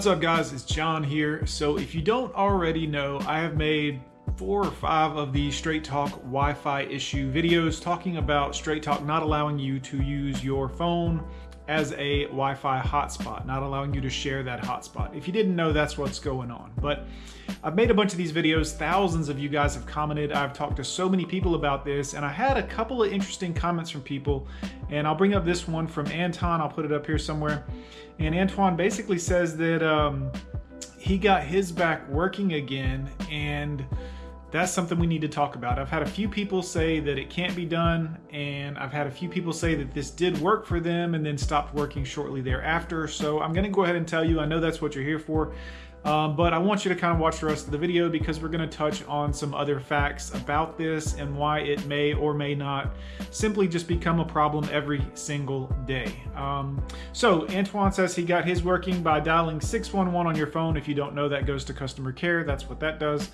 What's up guys, it's John here. So if you don't already know, I have made four or five of the Straight Talk Wi-Fi issue videos talking about Straight Talk not allowing you to use your phone as a Wi-Fi hotspot, not allowing you to share that hotspot. If you didn't know, that's what's going on. But I've made a bunch of these videos. Thousands of you guys have commented. I've talked to so many people about this, and I had a couple of interesting comments from people. And I'll bring up this one from Anton. I'll put it up here somewhere. And Antoine basically says that um, he got his back working again, and that's something we need to talk about. I've had a few people say that it can't be done, and I've had a few people say that this did work for them and then stopped working shortly thereafter. So I'm going to go ahead and tell you, I know that's what you're here for. Um, but I want you to kind of watch the rest of the video because we're going to touch on some other facts about this and why it may or may not simply just become a problem every single day. Um, so Antoine says he got his working by dialing 611 on your phone. If you don't know, that goes to customer care. That's what that does.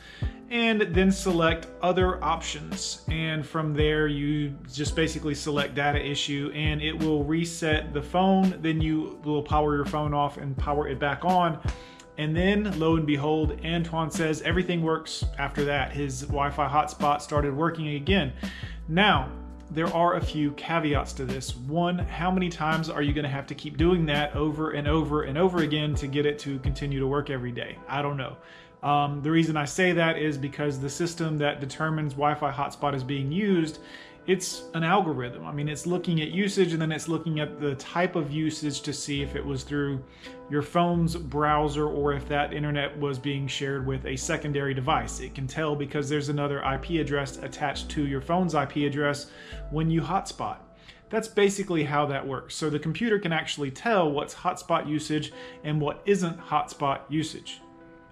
And then select other options. And from there, you just basically select data issue and it will reset the phone. Then you will power your phone off and power it back on and then, lo and behold, Antoine says everything works after that. His Wi Fi hotspot started working again. Now, there are a few caveats to this. One, how many times are you going to have to keep doing that over and over and over again to get it to continue to work every day? I don't know. Um, the reason I say that is because the system that determines Wi Fi hotspot is being used it's an algorithm. I mean, it's looking at usage and then it's looking at the type of usage to see if it was through your phone's browser or if that internet was being shared with a secondary device. It can tell because there's another IP address attached to your phone's IP address when you hotspot. That's basically how that works. So the computer can actually tell what's hotspot usage and what isn't hotspot usage.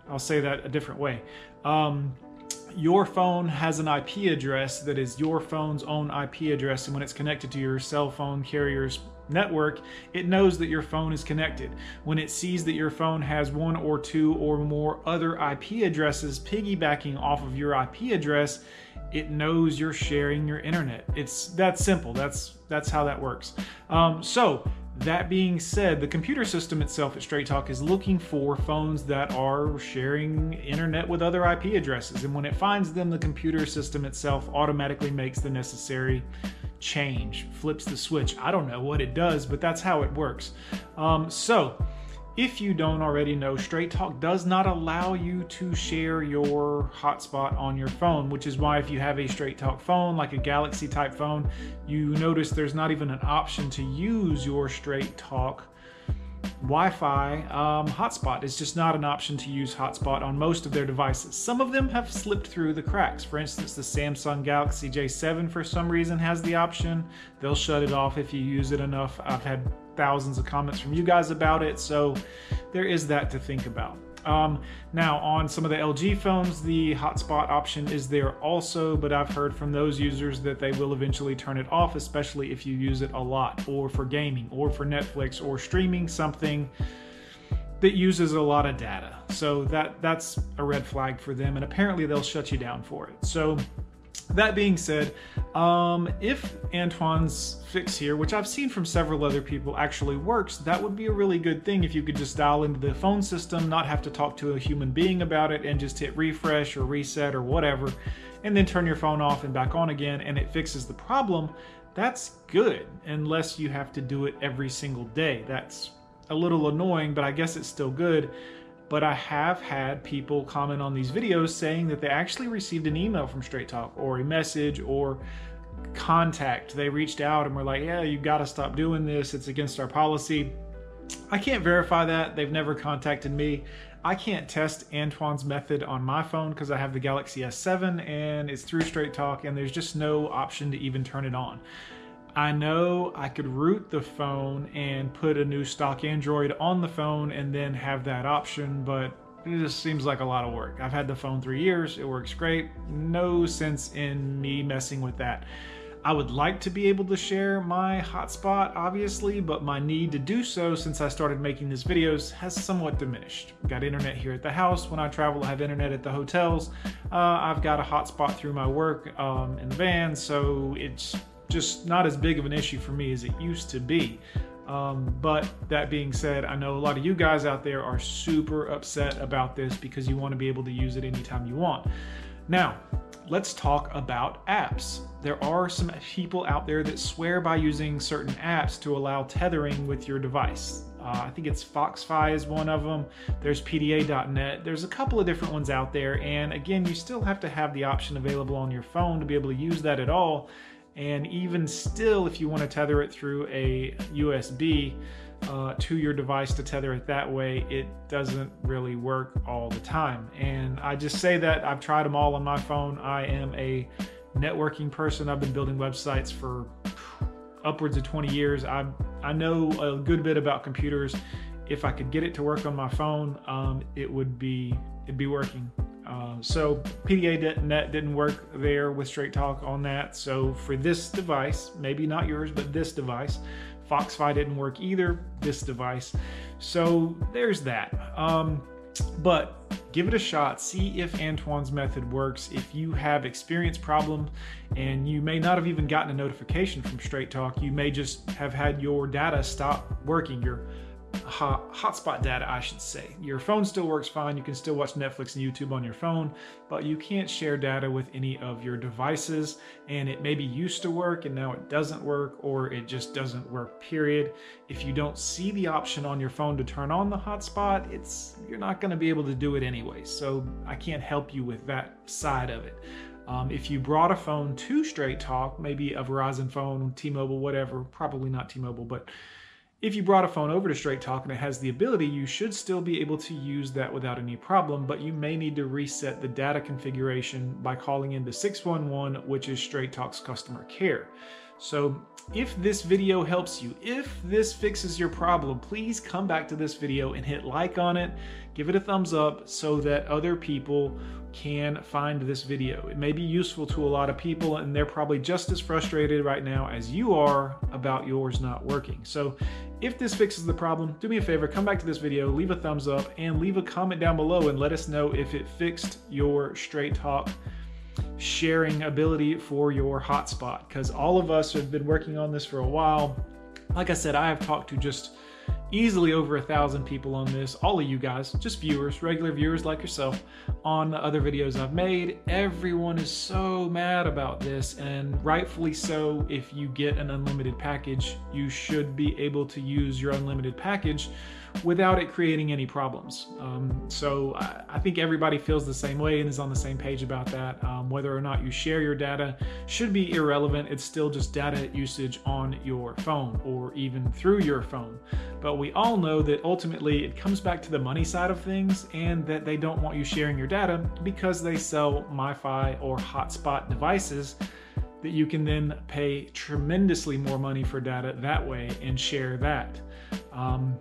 I'll say that a different way. Um, your phone has an IP address that is your phone's own IP address, and when it's connected to your cell phone carrier's network, it knows that your phone is connected. When it sees that your phone has one or two or more other IP addresses piggybacking off of your IP address, it knows you're sharing your internet. It's that simple. That's that's how that works. Um, so that being said, the computer system itself at Straight Talk is looking for phones that are sharing internet with other IP addresses. And when it finds them, the computer system itself automatically makes the necessary change, flips the switch. I don't know what it does, but that's how it works. Um, so, if you don't already know, Straight Talk does not allow you to share your hotspot on your phone, which is why if you have a Straight Talk phone, like a Galaxy type phone, you notice there's not even an option to use your Straight Talk Wi-Fi um, hotspot. It's just not an option to use hotspot on most of their devices. Some of them have slipped through the cracks. For instance, the Samsung Galaxy J7 for some reason has the option. They'll shut it off if you use it enough. I've had thousands of comments from you guys about it. So there is that to think about. Um, now, on some of the LG phones, the hotspot option is there also, but I've heard from those users that they will eventually turn it off, especially if you use it a lot, or for gaming, or for Netflix, or streaming something that uses a lot of data. So that that's a red flag for them, and apparently they'll shut you down for it. So that being said, um, if Antoine's fix here, which I've seen from several other people, actually works, that would be a really good thing if you could just dial into the phone system, not have to talk to a human being about it, and just hit refresh or reset or whatever, and then turn your phone off and back on again, and it fixes the problem. That's good, unless you have to do it every single day. That's a little annoying, but I guess it's still good but I have had people comment on these videos saying that they actually received an email from Straight Talk or a message or contact. They reached out and were like, yeah, you've got to stop doing this. It's against our policy. I can't verify that. They've never contacted me. I can't test Antoine's method on my phone because I have the Galaxy S7 and it's through Straight Talk and there's just no option to even turn it on. I know I could root the phone and put a new stock Android on the phone and then have that option, but it just seems like a lot of work. I've had the phone three years, it works great. No sense in me messing with that. I would like to be able to share my hotspot, obviously, but my need to do so since I started making these videos has somewhat diminished. Got internet here at the house. When I travel, I have internet at the hotels. Uh, I've got a hotspot through my work um, in the van, so it's just not as big of an issue for me as it used to be. Um, but that being said, I know a lot of you guys out there are super upset about this because you want to be able to use it anytime you want. Now, let's talk about apps. There are some people out there that swear by using certain apps to allow tethering with your device. Uh, I think it's Foxfi is one of them. There's PDA.net. There's a couple of different ones out there. And again, you still have to have the option available on your phone to be able to use that at all. And even still, if you want to tether it through a USB uh, to your device to tether it that way, it doesn't really work all the time. And I just say that I've tried them all on my phone. I am a networking person. I've been building websites for upwards of 20 years. I I know a good bit about computers. If I could get it to work on my phone, um, it would be it'd be working. Uh, so PDA.net didn't work there with Straight Talk on that. So for this device, maybe not yours, but this device, Foxfi didn't work either. This device, so there's that. Um, but give it a shot. See if Antoine's method works. If you have experience problems and you may not have even gotten a notification from Straight Talk, you may just have had your data stop working. Your hot, hotspot data, I should say. Your phone still works fine. You can still watch Netflix and YouTube on your phone, but you can't share data with any of your devices. And it maybe used to work and now it doesn't work, or it just doesn't work, period. If you don't see the option on your phone to turn on the hotspot, it's you're not going to be able to do it anyway. So I can't help you with that side of it. Um, if you brought a phone to Straight Talk, maybe a Verizon phone, T-Mobile, whatever, probably not T-Mobile, but if you brought a phone over to Straight Talk and it has the ability, you should still be able to use that without any problem, but you may need to reset the data configuration by calling into 611, which is Straight Talk's customer care. So if this video helps you, if this fixes your problem, please come back to this video and hit like on it, give it a thumbs up so that other people can find this video. It may be useful to a lot of people and they're probably just as frustrated right now as you are about yours not working. So if this fixes the problem, do me a favor, come back to this video, leave a thumbs up and leave a comment down below and let us know if it fixed your Straight Talk sharing ability for your hotspot because all of us have been working on this for a while. Like I said, I have talked to just easily over a thousand people on this, all of you guys, just viewers, regular viewers like yourself, on the other videos I've made. Everyone is so mad about this, and rightfully so. If you get an unlimited package, you should be able to use your unlimited package without it creating any problems. Um, so I, I, think everybody feels the same way and is on the same page about that. Um, whether or not you share your data should be irrelevant. It's still just data usage on your phone or even through your phone. But we all know that ultimately it comes back to the money side of things and that they don't want you sharing your data because they sell MiFi or hotspot devices that you can then pay tremendously more money for data that way and share that. Um,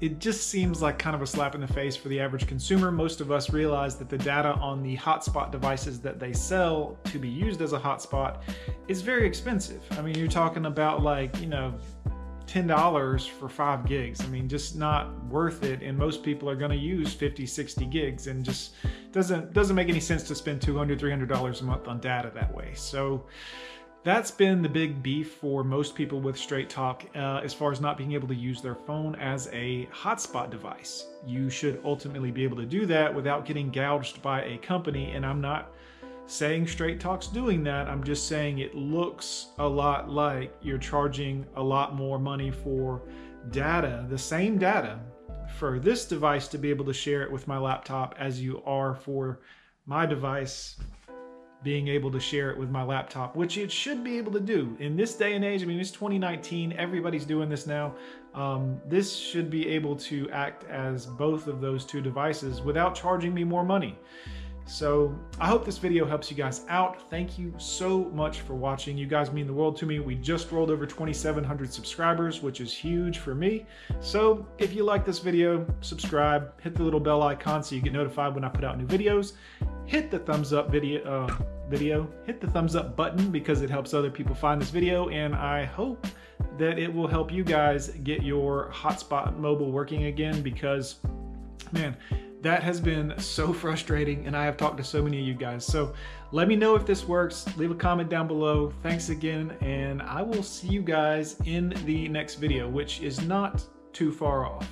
it just seems like kind of a slap in the face for the average consumer. Most of us realize that the data on the hotspot devices that they sell to be used as a hotspot is very expensive. I mean, you're talking about like, you know, $10 for five gigs. I mean, just not worth it. And most people are going to use 50, 60 gigs and just doesn't, doesn't make any sense to spend $200, $300 a month on data that way. So, that's been the big beef for most people with Straight Talk uh, as far as not being able to use their phone as a hotspot device. You should ultimately be able to do that without getting gouged by a company, and I'm not saying Straight Talk's doing that. I'm just saying it looks a lot like you're charging a lot more money for data, the same data, for this device to be able to share it with my laptop as you are for my device being able to share it with my laptop, which it should be able to do. In this day and age, I mean, it's 2019, everybody's doing this now. Um, this should be able to act as both of those two devices without charging me more money. So I hope this video helps you guys out. Thank you so much for watching. You guys mean the world to me. We just rolled over 2,700 subscribers, which is huge for me. So if you like this video, subscribe, hit the little bell icon so you get notified when I put out new videos. Hit the thumbs up video, uh, video, hit the thumbs up button because it helps other people find this video. And I hope that it will help you guys get your hotspot mobile working again because man, that has been so frustrating and I have talked to so many of you guys. So let me know if this works. Leave a comment down below. Thanks again and I will see you guys in the next video, which is not too far off.